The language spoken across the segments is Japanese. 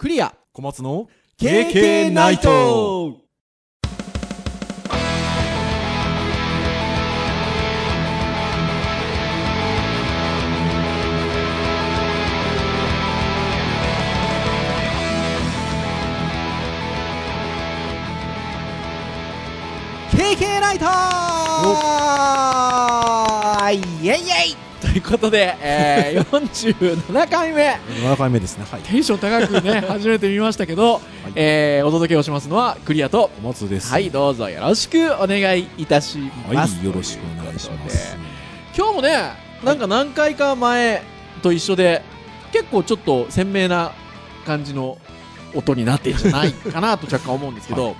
クリア。小松の KK ナイト。ナイトイエイイエイ。ということで、えー、47回目。7回目ですね、はい、テンション高くね 初めて見ましたけど、はい、えー、お届けをしますのはクリアと小松です。はいどうぞよろしくお願いいたします、はい、よろしくお願いします。今日もねなんか何回か前と一緒で結構ちょっと鮮明な感じの音になってんじゃないかなと若干思うんですけど、はい、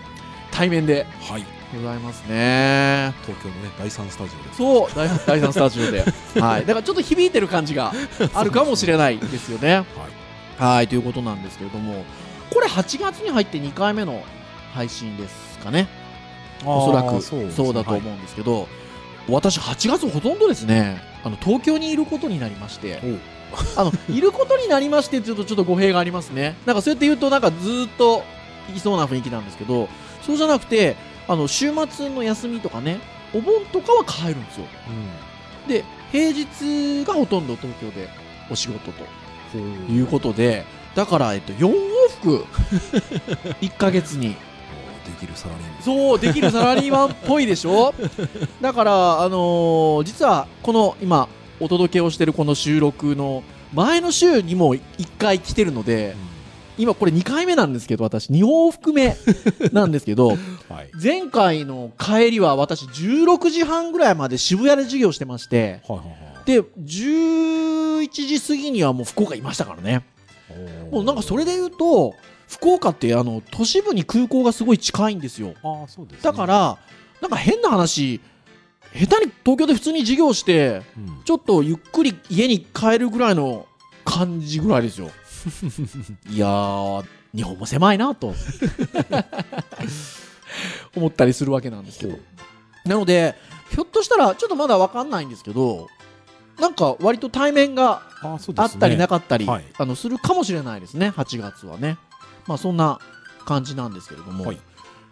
対面で、はいございますね。東京のね第3スタジオでそう第第3スタジオで。はい。だからちょっと響いてる感じがあるかもしれないですよね。はい。はいということなんですけれども。これ8月に入って2回目の配信ですかね。おそらく。そうだと思うんですけど、はい、私8月ほとんどですね。あの東京にいることになりまして。あのいることになりましてっていうとちょっと語弊がありますね。なんかそうやって言うとなんかずっといそうな雰囲気なんですけど。そうじゃなくてあの週末の休みとかねお盆とかは帰るんですよ、うん、で平日がほとんど東京でお仕事ということでだから、えっと、4往復。1か月に。できるサラリーマン。そうできるサラリーマンっぽいでしょ？だから、あのー、実はこの今お届けをしているこの収録の前の週にも1回来てるので、うん今これ2回目なんですけど私2往復目なんですけど、はい、前回の帰りは私16時半ぐらいまで渋谷で授業してまして、はいはいはい、で11時過ぎにはもう福岡いましたからね。もうなんかそれで言うと福岡ってあの都市部に空港がすごい近いんですよ。あそうです、ね、だからなんか変な話下手に東京で普通に授業して、うん、ちょっとゆっくり家に帰るぐらいの感じぐらいですよいやー日本も狭いなと。思ったりするわけなんですけど。なのでひょっとしたらちょっとまだ分かんないんですけどなんか割と対面があったりなかったりあ、ねはい、あのするかもしれないですね8月はね。まあそんな感じなんですけれども、はい、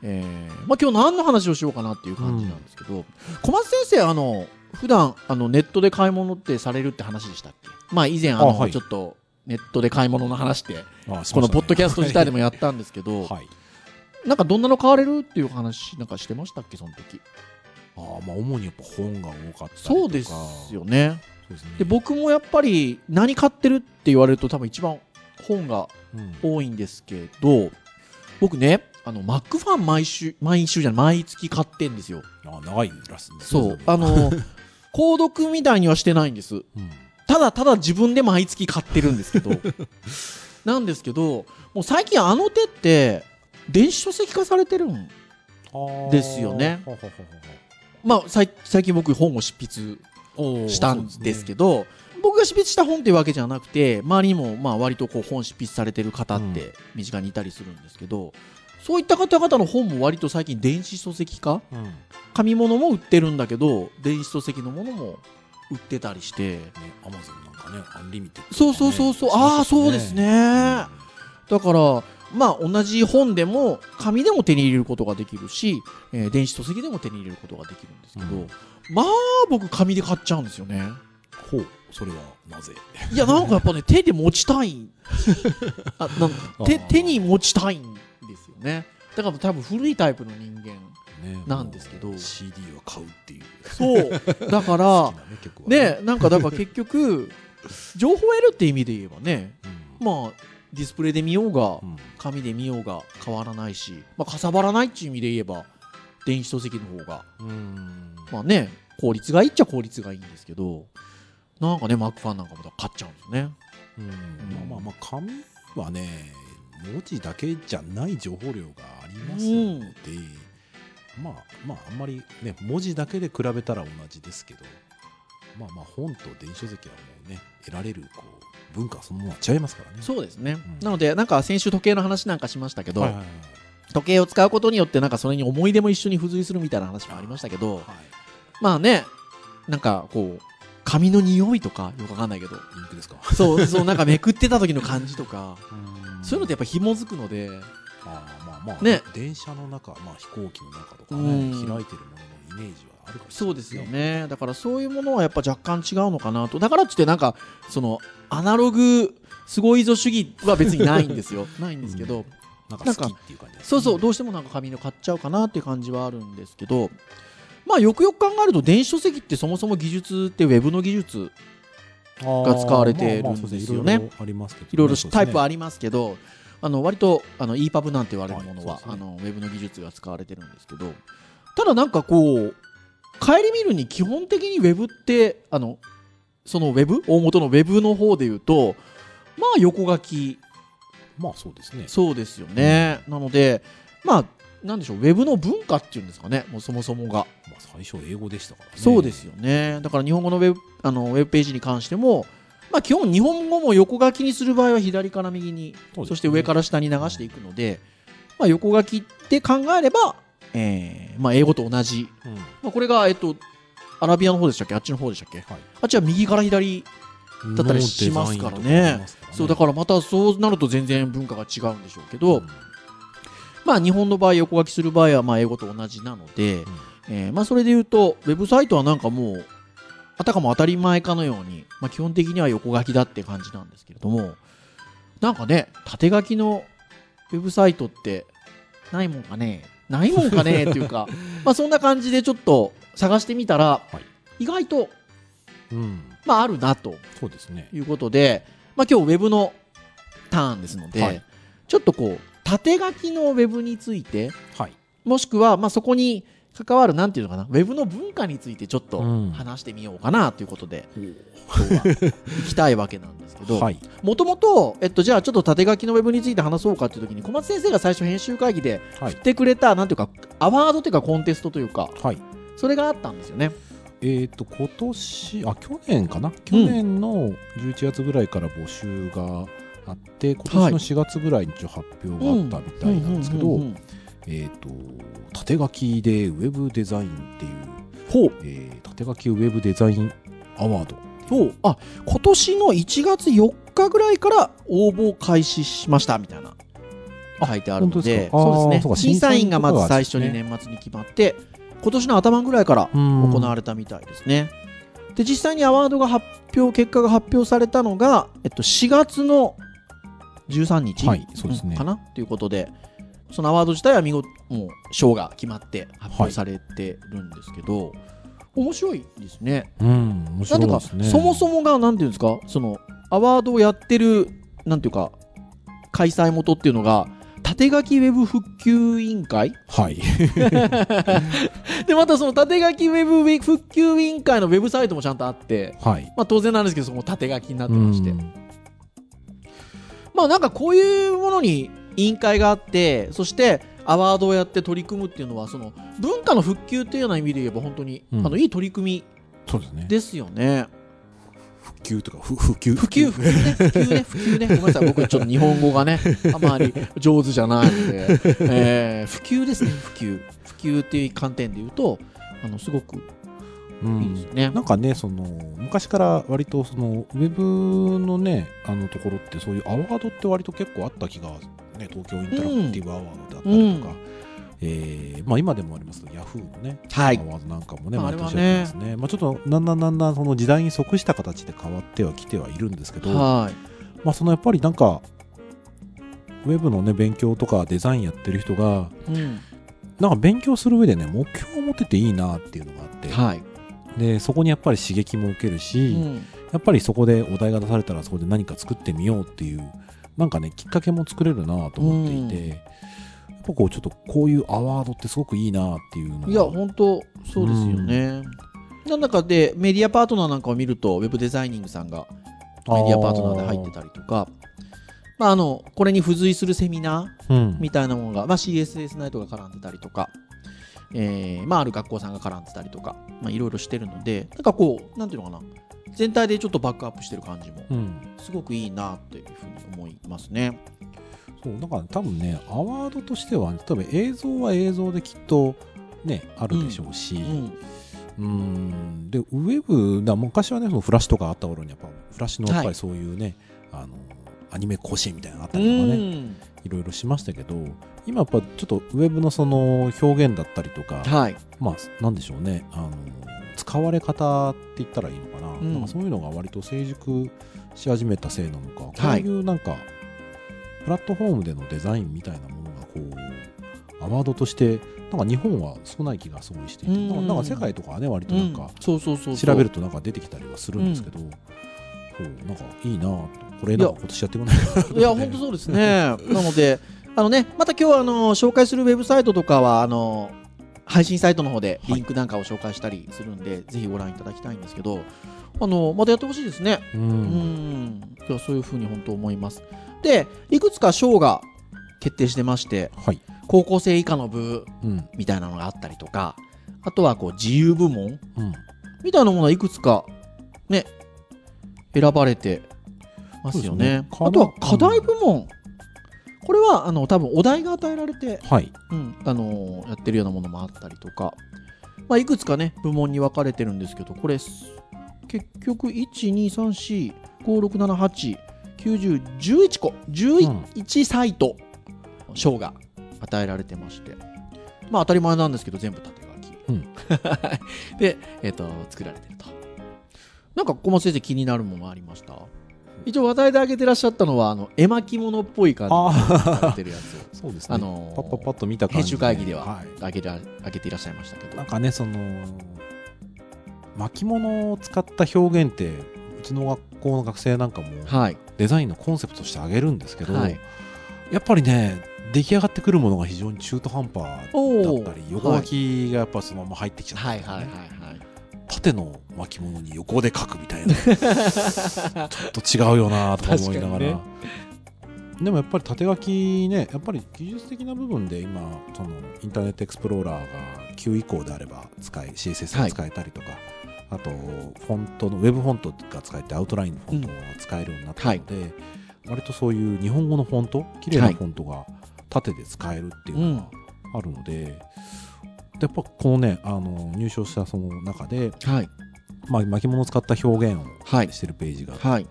えー、まあ、今日何の話をしようかなっていう感じなんですけど、うん、小松先生あの普段あのネットで買い物ってされるって話でしたっけ？まあ以前あの、はい、ちょっとネットで買い物の話ってこのポッドキャスト自体でもやったんですけど、はい、なんかどんなの買われるっていう話なんかしてましたっけその時。あまあ主にやっぱ本が多かったそうですよね。で、ね、僕もやっぱり何買ってるって言われると多分一番本が多いんですけど、うん、僕ねあのマックファン毎週毎週じゃない毎月買ってんですよ。あ長いらすね。そう。あの 購読みたいにはしてないんです、うんただただ自分で毎月買ってるんですけど。なんですけどもう最近あの手って電子書籍化されてるんですよね。まあ最近僕本を執筆したんですけど、ね、僕が執筆した本っていうわけじゃなくて周りにもまあ割とこう本執筆されてる方って身近にいたりするんですけど、うん、そういった方々の本も割と最近電子書籍化、うん、紙物も売ってるんだけど電子書籍のものも売ってたりして、ね、アマゾンなんかねアンリミテッド、ね、そうそうそうそう、ああそうですね、うん、だからまあ同じ本でも紙でも手に入れることができるし、えー、電子書籍でも手に入れることができるんですけど、うん、まあ僕紙で買っちゃうんですよね。ほう。それはなぜ？いやなんかやっぱね 手で持ちたい。あなん 手手に持ちたいんですよね。だから多分古いタイプの人間なんですけど、ね、CD は買うっていう。そう。だから ねね。なんかだから結局情報を得るって意味で言えばね、うん、まあディスプレイで見ようが、うん、紙で見ようが変わらないし、まあ、かさばらないっていう意味で言えば電子書籍の方が、まあね効率がいいっちゃ効率がいいんですけどなんかねマークファンなんかも買っちゃうんですね。うん、まあまあ紙はね文字だけじゃない情報量がありますので、まあまああんまりね文字だけで比べたら同じですけどまあまあ本と電子書籍はもうね得られるこう文化そのものは違いますからね。そうですね、うん、なのでなんか先週時計の話なんかしましたけど、はいはいはい、時計を使うことによってなんかそれに思い出も一緒に付随するみたいな話もありましたけど、はい、まあねなんかこう髪の匂いとかよくわかんないけど。インクですか？そうそうなんかめくってた時の感じとか そういうのってやっぱ紐づくのであーまあまあ、ね。電車の中、まあ、飛行機の中とかうん。ね、開いてるもののイメージはあるかもしれないそうですよね。だからそういうものはやっぱ若干違うのかなと。だからって言ってなんかそのアナログすごいぞ主義は別にないんですよ。ないんですけど、なんか好きっていう感じね。そうそうどうしてもなんか紙の買っちゃうかなっていう感じはあるんですけど。まあよくよく考えると電子書籍ってそもそも技術ってウェブの技術が使われてるんですよね。いろいろありますけどね。いろいろタイプあありますけどあの割とあの EPUB なんて言われるものは、はいね。あのウェブの技術が使われてるんですけどただなんかこう顧みるに基本的にウェブってあのそのウェブ？大元のウェブの方で言うとまあ横書き。まあそうですね。そうですよね、なのでまあなんでしょうウェブの文化っていうんですかね。もうそもそもが、まあ、最初英語でしたからね。そうですよね。だから日本語のウェブあのウェブページに関してもまあ基本日本語も横書きにする場合は左から右にそね。そして上から下に流していくので、まあ、横書きって考えれば、えーまあ、英語と同じ、うん。まあ、これが、えっと、アラビアの方でしたっけ？あっちの方でしたっけ？はい。あっちは右から左だったりしますからね。そうだからまたそうなると全然文化が違うんでしょうけど、まあ、日本の場合横書きする場合はまあ英語と同じなので、えーまあ、それで言うとウェブサイトはなん。かもうあたかも当たり前かのように、まあ、基本的には横書きだって感じなんですけれどもなんかね縦書きのウェブサイトってないもんかね？ないもんかね？っていうかまあそんな感じでちょっと探してみたら、はい。意外と、うん。まあ、あるなと。そうですね。いうことで、まあ、今日ウェブのターンですので、はい。ちょっとこう縦書きのウェブについてはい。もしくは、まあ、そこに関わるなんていうのかな？ウェブの文化についてちょっとうん。話してみようかなということで、今日は行きたいわけなんですけど。はい。もともと、えっと、じゃあちょっと縦書きのウェブについて話そうかっていう時に小松先生が最初編集会議ではい。振ってくれた、なんていうかアワードというかコンテストというかはい。それがあったんですよね。えっ、と今年あ去年かな？去年の11月ぐらいから募集があって今年の4月ぐらいに一応発表があったみたいなんですけどうんうんうんうんえっと縦書きでウェブデザインっていう、ほう。えー縦書きウェブデザインアワード。ほう。あ今年の1月4日ぐらいから応募開始しましたみたいな。書いてあるので。そうですね。審査員がまず最初に年末に決まって今年の頭ぐらいから行行われたみたいですね。で実際にアワードが発表結果が発表されたのが、えっと、4月の13日、はいそうですね。んかな？ということでそのアワード自体は見事もう賞が決まって発表されてるんですけど、面白いですね。うん面白いですね。そもそもがなんていうんですかそのアワードをやってるなんていうか開催元っていうのが縦書きウェブ復旧委員会？はい。でまたその縦書きウェブ復旧委員会のウェブサイトもちゃんとあって、はい。まあ、当然なんですけどそこも縦書きになってまして、うん。まあなんかこういうものに委員会があってそしてアワードをやって取り組むっていうのはその文化の復旧っていうような意味で言えば本当に、うんあのいい取り組みですよね。普及とかふ普及普及、普及ね、普及ね、普及ね。ごめんなさい、僕ちょっと日本語がね、あまり上手じゃないので、えー普及ですね、普及。普及っていう観点で言うと、あの、すごくうんいいですね。なんかね、その昔から割とそのウェブのね、あのところってそういうアワードって割と結構あった気が、ね、東京インタラクティブアワードだったりとか、えーまあ、今でもありますヤフーのね、はいアワードなんかもね、まあ毎年やってますね。まあ、ちょっとだんだんだんだんその時代に即した形で変わってはきてはいるんですけど、はい。まあ、そのやっぱりなんか、ウェブのね、勉強とかデザインやってる人が、うん。なんか勉強する上でね、目標を持ってていいなっていうのがあって、はい。でそこにやっぱり刺激も受けるし、うんやっぱりそこでお題が出されたらそこで何か作ってみようっていうなんかねきっかけも作れるなと思っていて、うん。やっぱこうちょっとこういうアワードってすごくいいなっていうのが。いや、本当そうですよね。なん。だかで、メディアパートナーなんかを見ると、ウェブデザイニングさんがメディアパートナーで入ってたりとか、まあ、あの、これに付随するセミナーうん。みたいなものが、まあ、CSS ナイトが絡んでたりとか、えーまあ、ある学校さんが絡んでたりとか、まあ、いろいろしてるので、なんかこう、なんていうのかな、全体でちょっとバックアップしてる感じも、うん。すごくいいなというふうに思いますね。そうなんか多分ねアワードとしては例えば映像は映像できっとねあるでしょうし、うん。うん。でウェブだ昔はねそのフラッシュとかあった頃にやっぱフラッシュのやっぱはい。りそういうね、あのアニメ甲子園みたいなのがあったうりとかね、んいろいろしましたけど今やっぱちょっとウェブのその表現だったりとか、はい。まあなんでしょうね。あの使われ方って言ったらいいのかな,、うん。なんかそういうのが割と成熟し始めたせいなのか、こうはいいうなんかプラットフォームでのデザインみたいなものがこうアワードとしてなんか日本は少ない気がすごいしていて、うん。なんか世界とかはね割となんかうん。そうそうそうそう。調べるとなんか出てきたりはするんですけど、そうなんかいいなぁとこれなんか今年やってくれないいや本当そうですね。なのであのねまた今日はあの紹介するウェブサイトとかはあの配信サイトの方ではい。リンクなんかを紹介したりするんで、ぜひご覧いただきたいんですけどあのまたやってほしいですね。ううん。んいやそういうふうに本当思います。でいくつか賞が決定してましてはい、高校生以下の部うん。みたいなのがあったりとかあとはこう自由部門うん、みたいなものはいくつかね選ばれてますよね。ね。あとは課題部門、これはあの多分お題が与えられて、はい。うんあのーやってるようなものもあったりとか、まあ、いくつかね部門に分かれてるんですけどこれす結局1234567891011個11サイト賞が与えられてまして。まあ当たり前なんですけど全部縦書き、うん。で、えっと作られてると。なんか小松先生気になるものありました？一応話題で挙げてらっしゃったのはあの絵巻物っぽい感じてるやつを。そうですね、あのーパッパッパッと見た感編じ集会議でははい。挙げら挙げていらっしゃいましたけど。なんかねその巻物を使った表現ってうちの学校の学生なんかもはい。デザインのコンセプトとしてあげるんですけど、はい。やっぱりね出来上がってくるものが非常に中途半端だおったり横書きがやっぱそのまま入ってきちゃったりね。はいはいはいはい縦の巻物に横で書くみたいな。ちょっと違うよなとか思いながら、確でもやっぱり縦書きねやっぱり技術的な部分で今そのインターネットエクスプローラーが9以降であれば使い CSS が使えたりとか、あとフォントのウェブフォントが使えてアウトラインのフォントが使えるようになったので、割とそういう日本語のフォント綺麗なフォントが縦で使えるっていうのがあるので、でやっぱこのねあの入賞したその中で、はい。まあ、巻物を使った表現をはい。してるページが、はい。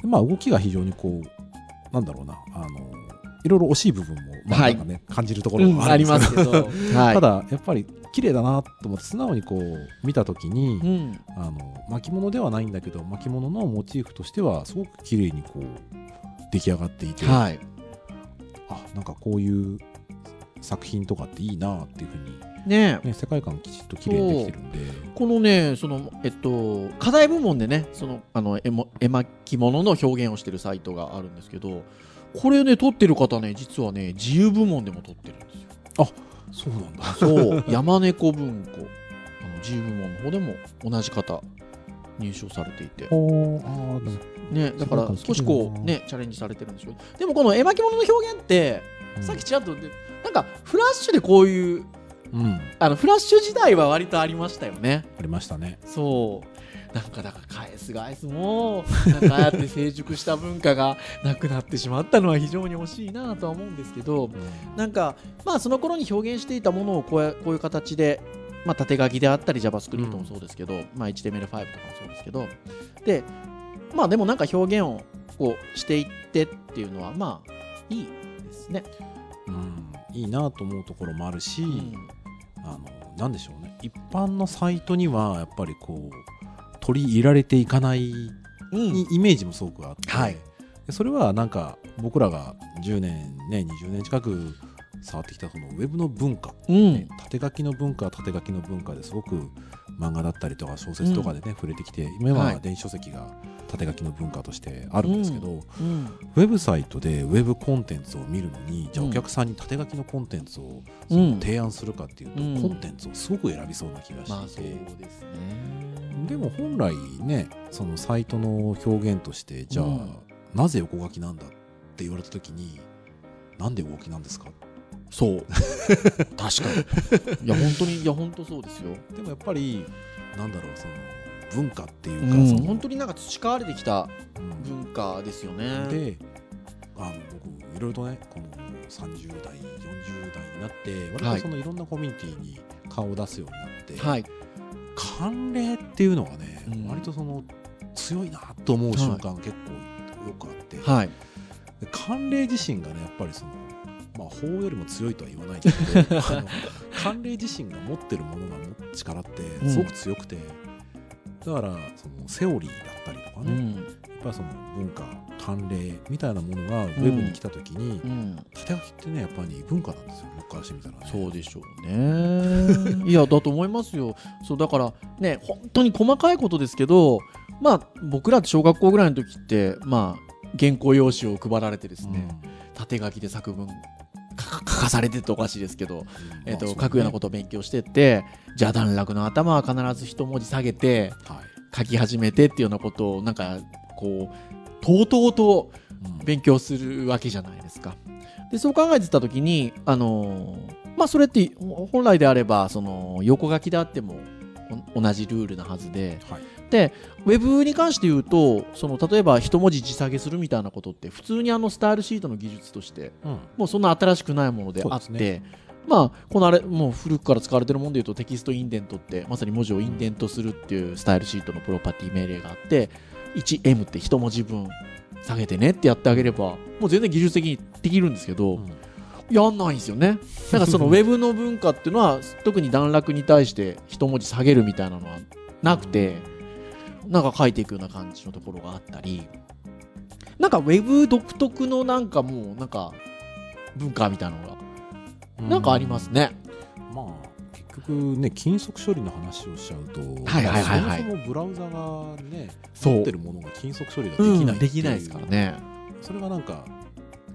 でまあ、動きが非常にこうなんだろうなあのいろいろ惜しい部分も、まあはい。なんかね感じるところもあるんですけど,、ますけど。はい。ただやっぱり綺麗だなと思って素直にこう見た時に、うん。あの巻物ではないんだけど巻物のモチーフとしてはすごく綺麗にこう出来上がっていて、はい。あなんかこういう作品とかっていいなっていうふうに、ね。えね、世界観きちっと綺麗にできてるんで。このねそのえっと課題部門でねそのあの絵も絵巻物の表現をしてるサイトがあるんですけどこれね撮ってる方ね実はね自由部門でも撮ってるんですよ。そうなんだ。そう。山猫文庫。あの自由部門の方でも同じ方入賞されていて。ね、だから少しこうねチャレンジされてるんですよでもこの絵巻物の表現って、うん。さっきちらっとでなんかフラッシュでこういううん。あのフラッシュ時代は割とありましたよね。ありましたね。そう。なんかだから返す返すもなんかあって成熟した文化がなくなってしまったのは非常に惜しいなとは思うんですけどなんかまあその頃に表現していたものをこうやこういう形でまあ縦書きであったり JavaScript もそうですけど、まあ HTML5 とかもそうですけどでまあでもなんか表現をこうしていってっていうのはまあいいですね。うん、いいなと思うところもあるし、うんあのなんでしょうね。一般のサイトにはやっぱりこう取り入れられていかないうん。イイメージもすごくあって、はい。でそれはなんか僕らが10年ね20年近く触ってきたそのウェブの文化、うん。ね縦書きの文化は縦書きの文化ですごく漫画だったりとか小説とかでね、触れてきて今ははい。電子書籍が縦書きの文化としてあるんですけど、うんウェブサイトでウェブコンテンツを見るのにじゃあうんお客さんに縦書きのコンテンツをそうん。の提案するかっていうと、うん。コンテンツをすごく選びそうな気がまあそうですね。でも本来ねそのサイトの表現としてじゃあ、うん。なぜ横書きなんだって言われた時になんで動きなんですか？そう。確かに。いや本当にいや本当そうですよ。でもやっぱりなんだろうその文化っていうか、うんその本当になんか培われてきたうん文化ですよね。であの僕いろいろとねこの30代40代になって割はいとそのいろんなコミュニティに顔を出すようになって、はい。慣例っていうのがね、うん割とその強いなと思う瞬間が結構よくあって、はい。で寒冷自身がねやっぱりそのまあ法よりも強いとは言わないけど あの寒冷自身が持ってるものが力ってすごく強くて、だからそのセオリーだったりとかね、うん。やっぱりその文化慣例みたいなものがウェブに来た時に、うん。縦書きってねやっぱり異文化なんですよ僕からして。みたらねそうでしょうね。いや、だと思いますよ。そう、だから、ね、本当に細かいことですけど、まあ、僕ら小学校ぐらいの時って、まあ、原稿用紙を配られてですね、縦書きで作文か書かされてっておかしいですけど、えっと書くようなこととを勉強してって、じゃあ段落の頭は必ず一文字下げて、書き始めてっていうようなことを、なんか、こう、とうとうとうん。勉強するわけじゃないですか。でそう考えてた時に、あのーまあ、それってほ本来であればその横書きであってもお同じルールなはずではいでウェブに関して言うとその例えば一文字字下げするみたいなことって普通にあのスタイルシートの技術としてうん。もうそんな新しくないものであって、まあこのあれもう古くから使われてるもんで言うとテキストインデントってまさに文字をインデントするっていうスタイルシートのプロパティ命令があって 1M って一文字分下げてねってやってあげればもう全然技術的にできるんですけど、うん。やんないんですよね。だからその ウェブの文化っていうのは特に段落に対して一文字下げるみたいなのはなくてなんか書いていくような感じのところがあったりなんかウェブ独特のなんかもうなんか文化みたいなのがなんかありますね。まあ結局ね金属処理の話をしちゃうと、はいはいはいはい。そもそもブラウザがね持ってるものが金属処理がでうんきないう。できないですからね。それがなんか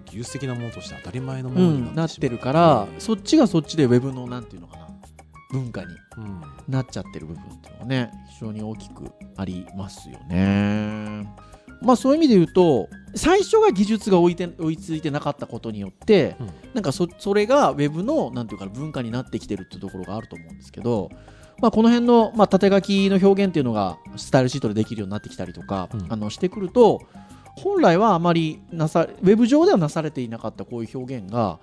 技術的なものとして当たり前のもうのにん、なっなってしまてるからうんそっちがそっちでウェブのなんていうのかな文化にうん。なっちゃってる部分っていうのはね非常に大きくありますよね。まあそういう意味で言うと最初が技術が追いて追いついてなかったことによって、うん。なんかそそれがウェブのなんていうかな文化になってきてるっていうところがあると思うんですけど、まあ、この辺の、まあ、縦書きの表現っていうのがスタイルシートでできるようになってきたりとか、うん。あのしてくると本来はあまりなさウェブ上ではなされていなかったこういう表現が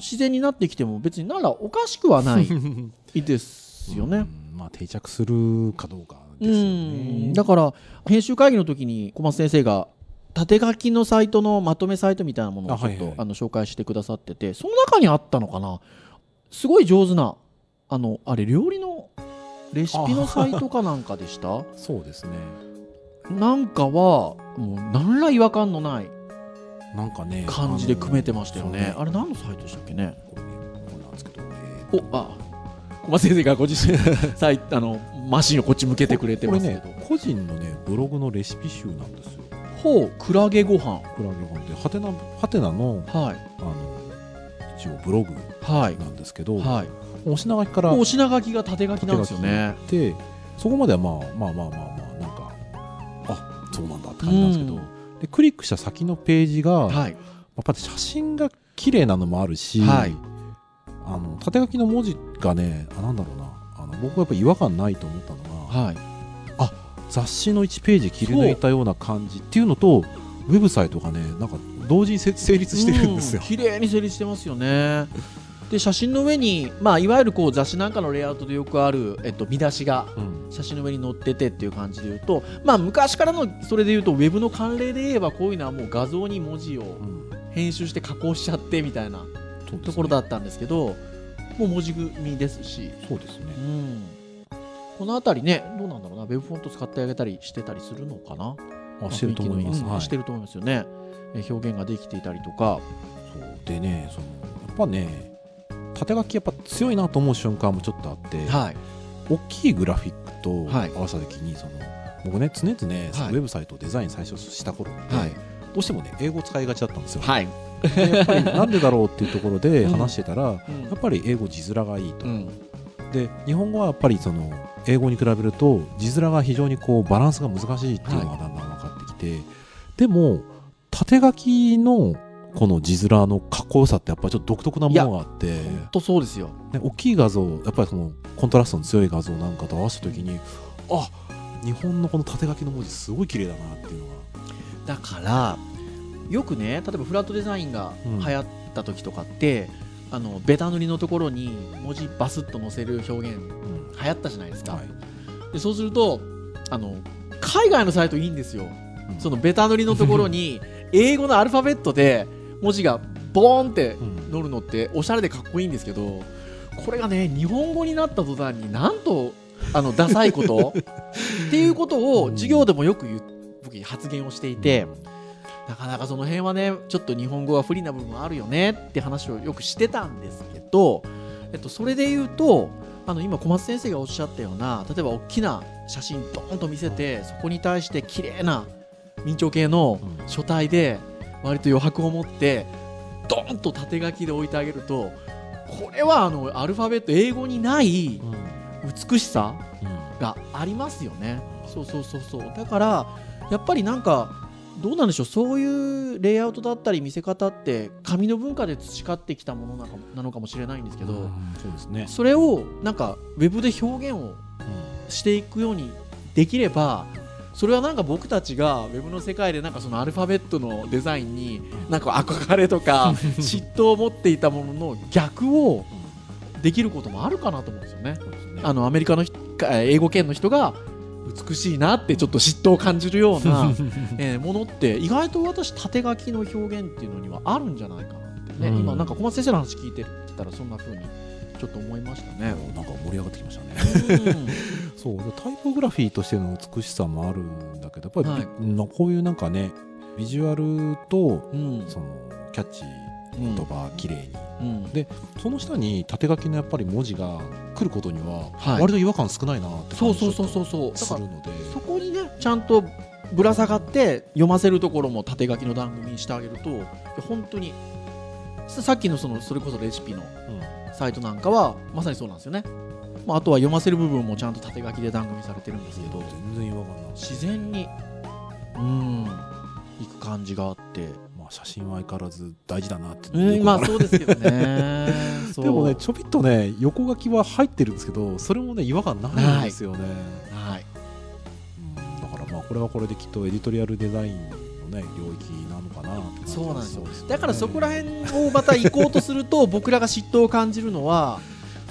自然になってきても別にならおかしくはない ですよね。うんまあ定着するかどうかですようん。ねだから編集会議の時に小松先生が縦書きのサイトのまとめサイトみたいなものをちょっとあ、の紹介してくださっててその中にあったのかな？すごい上手なあのあれ料理のレシピのサイトかなんかでした？そうですね。なんかはもう何ら違和感のないなんかね感じで組めてましたよね。あのあれ何のサイトでしたっけね？こなんですけどえーおあ小松先生がご自身 サイあのマシンをこっち向けてくれてますけど、ね個人のねブログのレシピ集なんですよ。ほうクラゲご飯。クラゲ本でハテナハテナのはい。あの一応ブログはい。なんですけど、はい。お品書きからお品書きが縦書きなんですよね。でそこまではまあまあまあまあまあなんかあそうなんだって感じなんですけど、うんでクリックした先のページが、やはい。っぱり写真が綺麗なのもあるし、はいあの縦書きの文字がねあなんだろうなあの僕はやっぱ違和感ないと思ったのが、はい。雑誌の1ページ切り抜いたような感じっていうのとウェブサイトがねなんか同時にせ成立してるんですよう。綺麗に整理してますよね。で写真の上に、まあ、いわゆるこう雑誌なんかのレイアウトでよくある、えっと、見出しがうん。写真の上に載っててっていう感じで言うと、まあ、昔からのそれで言うとウェブの慣例で言えばこういうのはもう画像に文字をうん。編集して加工しちゃってみたいなところだったんですけどもう文字組みですし、そうですね。うん、この辺りねどうなんだろうな。ウェブフォント使ってあげたりしてたりするのかな。あしてると思います、はい。してると思いますよね。え表現ができていたりとか、そう。でねそのやっぱね縦書きやっぱ強いなと思う瞬間もちょっとあって、はい、大きいグラフィックとはい。合わせた時にその僕ね常々、ねはい。ウェブサイトをデザイン最初した頃って、はい。どうしてもね英語を使いがちだったんですよ、はい、でやっぱりなんでだろうっていうところで話してたら、やうん。っぱり英語字面がいいと、うん。で日本語はやっぱりその英語に比べると字面が非常にこうバランスが難しいっていうのがだんだん分かってきて、でも縦書きのこの字面のかっこよさってやっぱりちょっと独特なものがあって本当そうですよ。ね、大きい画像やっぱりそのコントラストの強い画像なんかと合わせた時にあ日本のこの縦書きの文字すごい綺麗だなっていうのがだからよくね例えばフラットデザインがうん流行った時とかって、あのベタ塗りのところに文字バスッと載せる表現うん流行ったじゃないですか。はいでそうするとあの海外のサイトいいんですよ。うんそのベタ塗りのところに 英語のアルファベットで文字がボーンってうん乗るのっておしゃれでかっこいいんですけどこれがね日本語になった途端になんとあのダサいことっていうことを授業でもよく言う僕発言をしていてなかなかその辺はねちょっと日本語は不利な部分あるよねって話をよくしてたんですけど、えっと、それで言うとあの今小松先生がおっしゃったような例えば大きな写真ドーンと見せてそこに対して綺麗な明朝系のうん。書体で割と余白を持ってドーンと縦書きで置いてあげるとこれはあのアルファベット英語にない美しさがありますよね。そうそうそうそう。だからやっぱりなんかどうなんでしょう。そういうレイアウトだったり見せ方って紙の文化で培ってきたものなのかもなのかもしれないんですけど、うんそうですね。それをなんかウェブで表現をしていくようにできればそれはなんか僕たちがウェブの世界でなんかそのアルファベットのデザインになんか憧れとか 嫉妬を持っていたものの逆をできることもあるかなと思うんですよね。あのアメリカの英語圏の人が美しいなってちょっと嫉妬を感じるような、えーものって意外と私縦書きの表現っていうのにはあるんじゃないかなってね、うん。今なんか小松先生の話聞いてたらそんな風にちょっと思いましたね。なんか盛り上がってきましたね。うん。そうタイポグラフィーとしての美しさもあるんだけどやっぱり、はい。なこういうなんかねビジュアルとうん。そのキャッチうん言葉綺麗に。うん。でその下に縦書きのやっぱり文字が来ることにははい。割と違和感少ないなって感じそうそうそうそうそう。だからするので。そこにねちゃんとぶら下がって読ませるところも縦書きの番組にしてあげると本当にささっきのそのそれこそレシピのサイトなんかはまさにそうなんですよね、まあ、あとは読ませる部分もちゃんと縦書きで番組されてるんですけど全然違和感ない。自然にうんいく感じがあって。まあ写真は相変わらず大事だなって。うんまあそうですけどね。でもねちょびっとね横書きは入ってるんですけどそれもね違和感ないんですよね、はい。うんだからまあこれはこれできっとエディトリアルデザインのね領域な。そうなんですよ。ね。だからそこら辺をまた行こうとすると 僕らが嫉妬を感じるのは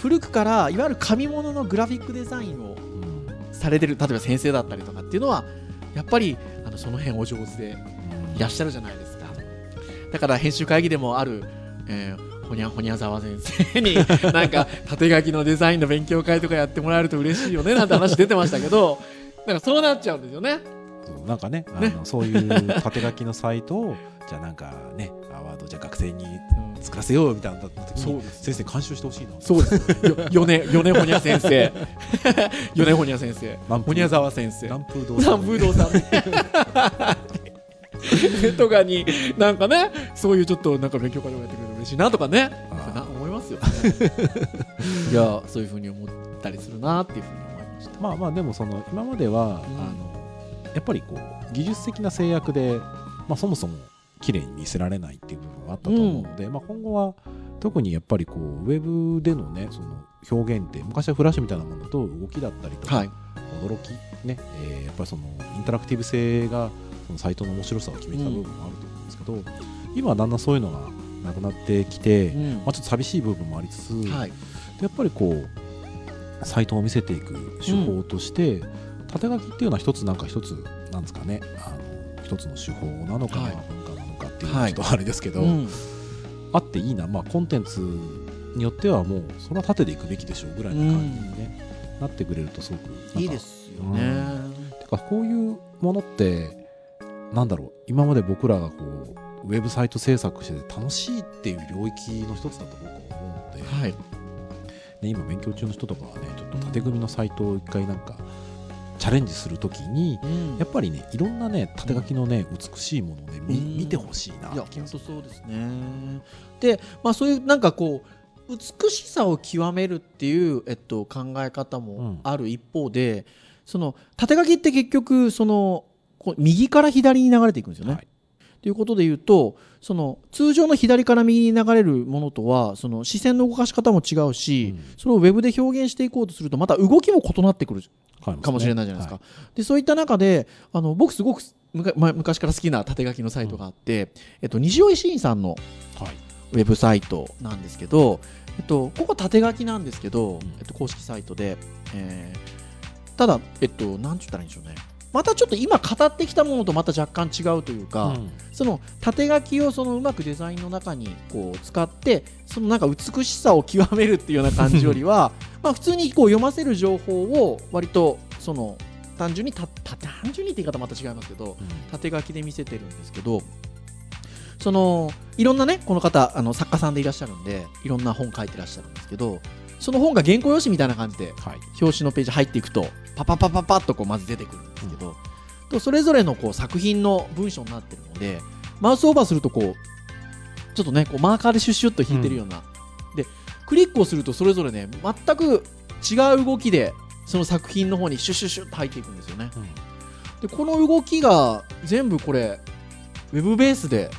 古くからいわゆる紙物のグラフィックデザインをうん。されてる例えば先生だったりとかっていうのはやっぱりあのその辺お上手でいらっしゃるじゃないですか。だから編集会議でもある、えーほにゃほにゃざわ先生に なんか縦書きのデザインの勉強会とかやってもらえると嬉しいよねなんて話出てましたけどなんかそうなっちゃうんですよねなんかねあね。のそういう縦書きのサイトを じゃあなんかねアワードじゃあ学生に作らせようみたいな時にそう先生監修してほしいな。そうですよ。よねよねほにゃ先生。よねほにゃ先生。南ほにゃざわ先生。南風堂南風堂さん。ね とかになんかねそういうちょっとなんか勉強会とかやってくれると嬉しいなとかね。な思いますよね。いやそういうふうに思ったりするなっていうふうに思いました。まあまあでもその今までは、うん。あのやっぱりこう技術的な制約で、まあ、そもそも綺麗に見せられないっていう部分があったと思うので、まあ、今後は特にやっぱりこうウェブでのねその表現って昔はフラッシュみたいなものと動きだったりとか、はい。驚きね、えーやっぱりそのインタラクティブ性がそのサイトの面白さを決めてた部分もあると思うんですけど、今はだんだんそういうのがなくなってきて、うん。まあ、ちょっと寂しい部分もありつつ、はい。やっぱりこうサイトを見せていく手法として、縦書きっていうのは一つなんか一つなんですかね。あの一つの手法なのか、はい。文化なのかっていうのはちょっとあれですけど、うん。あっていいな、まあ、コンテンツによってはもうそれは縦でいくべきでしょうぐらいの感じに、ねなってくれるとすごくいいですよね、てかこういうものってなんだろう。今まで僕らがこうウェブサイト制作してて楽しいっていう領域の一つだと僕は思うので、はい。ね、今勉強中の人とかはねちょっと縦組みのサイトを一回なんかチャレンジするときにうん。やっぱりねいろんなね縦書きのね美しいものをね見うん。見てほしいないや本当そうですね。でまあそういうなんかこう美しさを極めるっていう、えっと、考え方もある一方で、その縦書きって結局そのこう右から左に流れていくんですよね。はいということで言うとその通常の左から右に流れるものとはその視線の動かし方も違うし、うん。それをウェブで表現していこうとするとまた動きも異なってくるかかもしれないじゃないですか。でそういった中であの僕すごく昔から好きな縦書きのサイトがあって、えっと、西尾維新さんのはい。はいウェブサイトなんですけど、えっと、ここ縦書きなんですけど、ん。えっと、公式サイトで、えーただ、えっと、なんて言ったらいいんでしょうねまたちょっと今語ってきたものとまた若干違うというか、うん。その縦書きをそのうまくデザインの中にこう使ってそのなんか美しさを極めるっていうような感じよりは まあ普通にこう読ませる情報を割とその単純に単純にって言い方また違いますけど縦書きで見せてるんですけどそのいろんなねこの方あの作家さんでいらっしゃるんでいろんな本書いてらっしゃるんですけどその本が原稿用紙みたいな感じではい。表紙のページ入っていくとパパパパパッとこうまず出てくるんですけど、とそれぞれのこう作品の文章になってるのでマウスオーバーするとこうちょっとねこうマーカーでシュッシュッと引いてるような、でクリックをするとそれぞれね全く違う動きでその作品の方にシュッシュッシュッと入っていくんですよね。でこの動きが全部これウェブベースで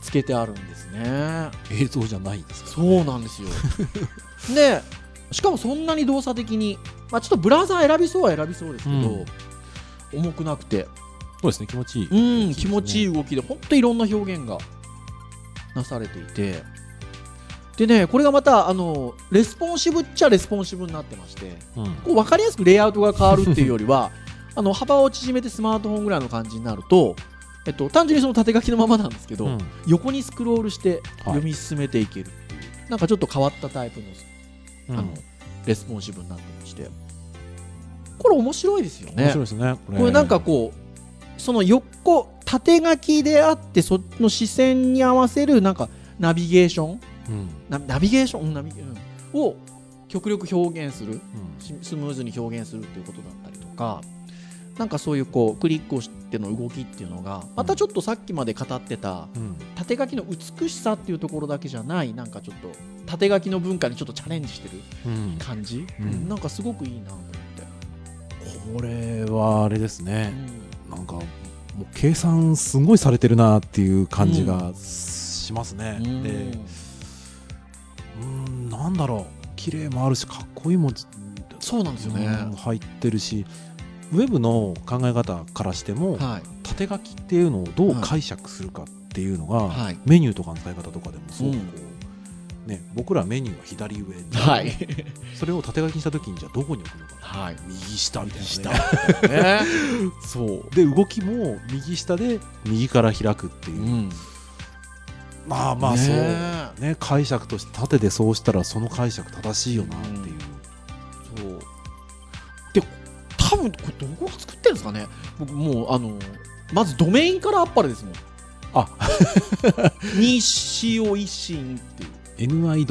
つけてあるんですね。映像じゃないんですかそうなんですよ。でしかもそんなに動作的に、まあ、ちょっとブラウザー選びそうは選びそうですけど、うん。重くなくて。そうですね気持ちいいうん気持ちいい動きで本当いろんな表現がなされていて。でねこれがまたあのレスポンシブっちゃレスポンシブになってましてうん。こう分かりやすくレイアウトが変わるっていうよりは あの幅を縮めてスマートフォンぐらいの感じになると、えっと、単純にその縦書きのままなんですけど、うん。横にスクロールして読み進めていける。っていう、なんかちょっと変わったタイプの,、うん。あのレスポンシブになってまして。これ面白いですよね。面白いですねこれ。なんかこうその横縦書きであってその視線に合わせるなんかナビゲーション？うん。ナナビゲーション？うんナビゲうん。を極力表現する。スムーズに表現するっていうことだったりとかなんかそういうこうクリックをしての動きっていうのがまたちょっとさっきまで語ってたうん。縦書きの美しさっていうところだけじゃないなんかちょっと縦書きの文化にちょっとチャレンジしてるうん。感じ、うん。なんかすごくいいなと思って、これはあれですうねん。なんかもう計算すごいされてるなっていう感じがしますね、うん。でうんなんだろう。綺麗もあるしかっこいいもんそうなんですよね、うん入ってるしウェブの考え方からしても、はい。縦書きっていうのをどう解釈するかっていうのが、はい。メニューとかの使い方とかでもすごくこうん。う、ね、僕らメニューは左上に、はい。それを縦書きにした時にじゃあどこに置くのかな、はい。右下みたい下な、ね、ね。そう、で動きも右下で右から開くっていう、ん、まあまあそう、ねね、解釈として縦でそうしたらその解釈正しいよなってこれどこが作ってるんですかね？僕もうあのまずドメインからあっぱれですもん。あ。にしおいしんっていう。ny.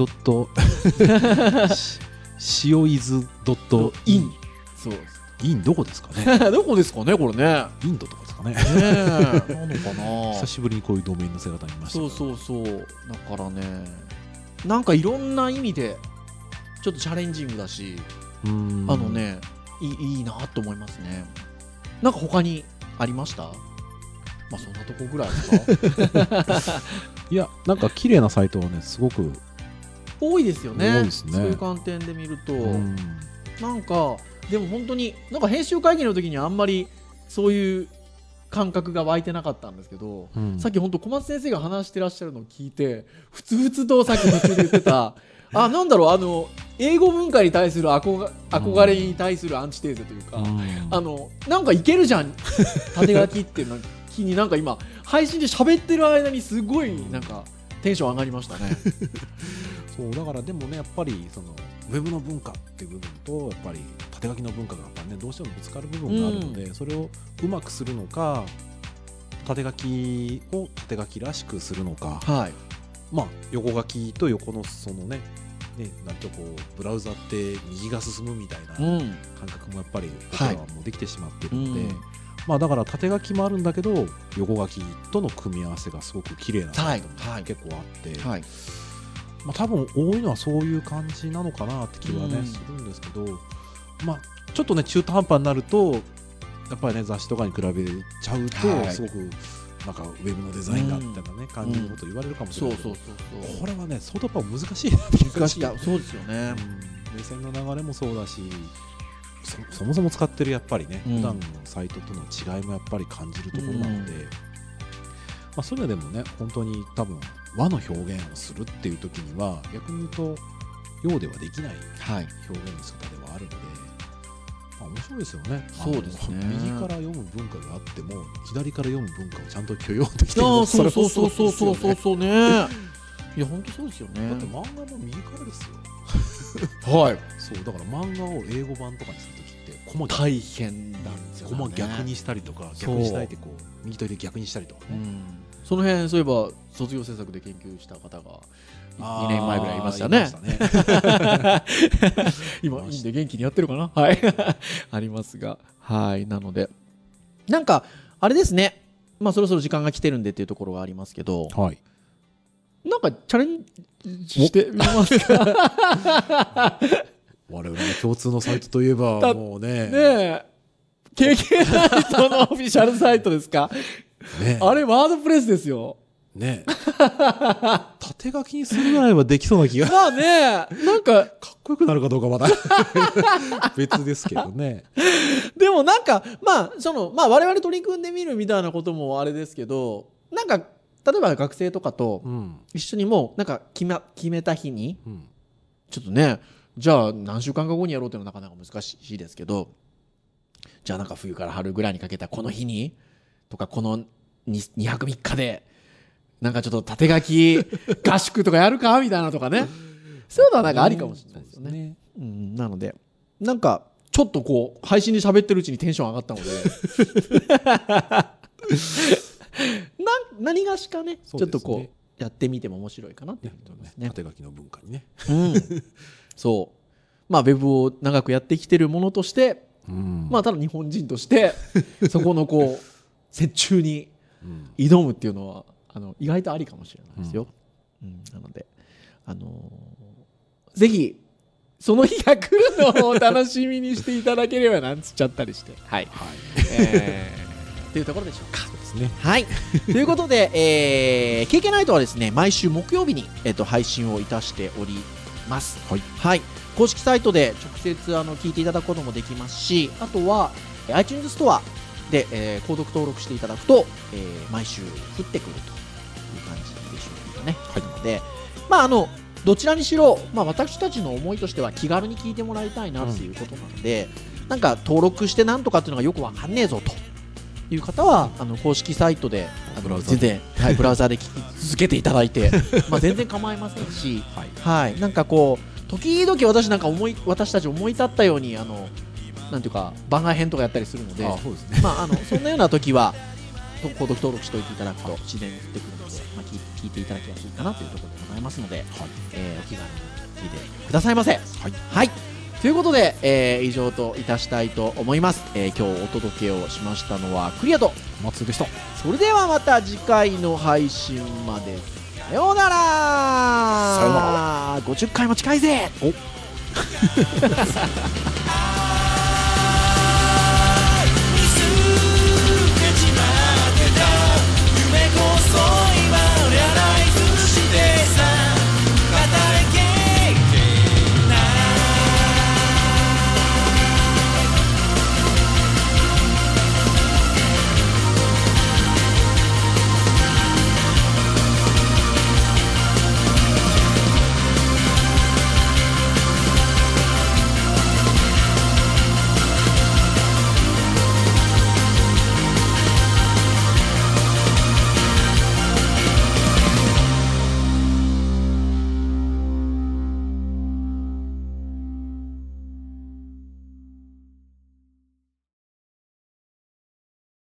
塩イズドットインそうです。イン どこですかねどこですかねこれね。インド。とかですかね。ねえなのかな。久しぶりにこういうドメインの姿見ましたそうそうそう。だからねなんかいろんな意味でちょっとチャレンジングだし、あのねいいいいなと思いますね。なんか他にありました？まあそんなとこぐらいですか？いやなんか綺麗なサイトはねすごく、多いですよね。ね。そういう観点で見ると、うん。なんかでも本当になんか編集会議の時にあんまりそういう感覚が湧いてなかったんですけど、うん。さっき本当小松先生が話してらっしゃるのを聞いてふつふつとさっき途中で言ってた あなんだろうあの英語文化に対する憧憧れに対するアンチテーゼというか、うん。あのなんかいけるじゃん。縦書きっていうの気になんか今配信で喋ってる間にすごいなんかテンション上がりましたね。そうだからでもねやっぱりそのウェブの文化っていう部分とやっぱり縦書きの文化がやっぱねどうしてもぶつかる部分があるので、それをうまくするのか縦書きを縦書きらしくするのか、はい、まあ、横書きと横のそのねねなんとこうブラウザって右が進むみたいなうん。感覚もやっぱり僕らはもうできてしまってるので、うんまあ、だから縦書きもあるんだけど横書きとの組み合わせがすごく綺麗なサイトもはい。結構あって、はい。まあ、多分多いのはそういう感じなのかなって気はね、うん。するんですけど、まあ、ちょっとね中途半端になるとやっぱりね雑誌とかに比べちゃうと、はい。すごくなんかウェブのデザインだみたいなね、感じのこと言われるかもしれないけど、これはね相当やっぱ難しいなってそうですよね。うん。目線の流れもそうだしそそもそも使ってるやっぱりね、うん。普段のサイトとの違いもやっぱり感じるところなので、うん。まあ、そういうのでもね本当に多分和の表現をするっていう時には逆に言うと洋ではできないはい表現の仕方ではあるので、まあ面白いですよね。そうですね。右から読む文化があっても左から読む文化をちゃんと許容できてる。そうそうそうそうそうそうだそうね。いや本当そうですよね。って漫画も右からですよ。はい。そうだから漫画を英語版とかにするときってコマ逆大変なんですよコマ逆にしたりとか逆にしたいってこう右と左逆にしたりとかね、うん。その辺そういえば卒業制作で研究した方が2年前ぐらいいましたね。たね。今いいんで元気にやってるかな？はい。ありますが。はい。なのでなんかあれですね。まあそろそろ時間が来てるんでっていうところがありますけど。はい。なんかチャレンジしてみますか？我々の共通のサイトといえばだもうね。ねえ。KK ナイトのオフィシャルサイトですか？ねあれワードプレスですよ。ね縦書きにするぐらいはできそうな気が。まあね。なんかかっこよくなるかどうかまだ。別ですけどね。でもなんかまあそのまあ我々取り組んでみるみたいなこともあれですけどなんか例えば学生とかとうん。一緒にもうなんか決め決めた日にうん。ちょっとねじゃあ何週間か後にやろうっていうのはなかなか難しいですけどじゃあなんか冬から春ぐらいにかけたこの日にとかこの 2, 2泊3日でなんかちょっと縦書き合宿とかやるかみたいなとかね。そういうのはなんかありかもしれないですよね。ねうん、なのでなんかちょっとこう配信で喋ってるうちにテンション上がったので。な何がしかねね。ちょっとこうやってみても面白いかなっていうふうに思いますね。縦書きの文化にね。うん、そう。まあウェブを長くやってきてるものとして、うん。まあただ日本人としてそこのこう 折衷にうん。挑むっていうのはあの意外とありかもしれないですよ。うんなので、あのーぜひその日が来るのをお楽しみにしていただければなんつっちゃったりして。はい。はいえー、っていうところでしょうか。そうですねはい。ということで、えー、KK ナイトはですね、毎週木曜日に、えっと配信をいたしております。はい。公式サイトで直接あの聞いていただくこともできますし、あとはえー iTunes ストアで、えー購読登録していただくと、えー毎週降ってくるとでしょうかね。はい。なので、まああの、どちらにしろ、まあ、私たちの思いとしては気軽に聞いてもらいたいなっていうことなので、なんか登録してなんとかっていうのがよくわかんねえぞと。いう方はあの公式サイトであの全然、はい、ブラウザで聞き続けていただいて まあ全然構いませんし、はい。はい、なんかこう時々私なんか思い私たち思い立ったようにあのなんていうか番外編とかやったりするのでまあ、あのそんなような時はと購読登録しておいていただくと自然に降ってくる聞いていただきやすいかなというところでございますので、はい。えーお気軽に聞いてくださいませ。はい。はい。ということで、えー以上といたしたいと思います、えー今日お届けをしましたのはクリアと松井でした。それではまた次回の配信まで。さようなら。さようなら。50回も近いぜ。お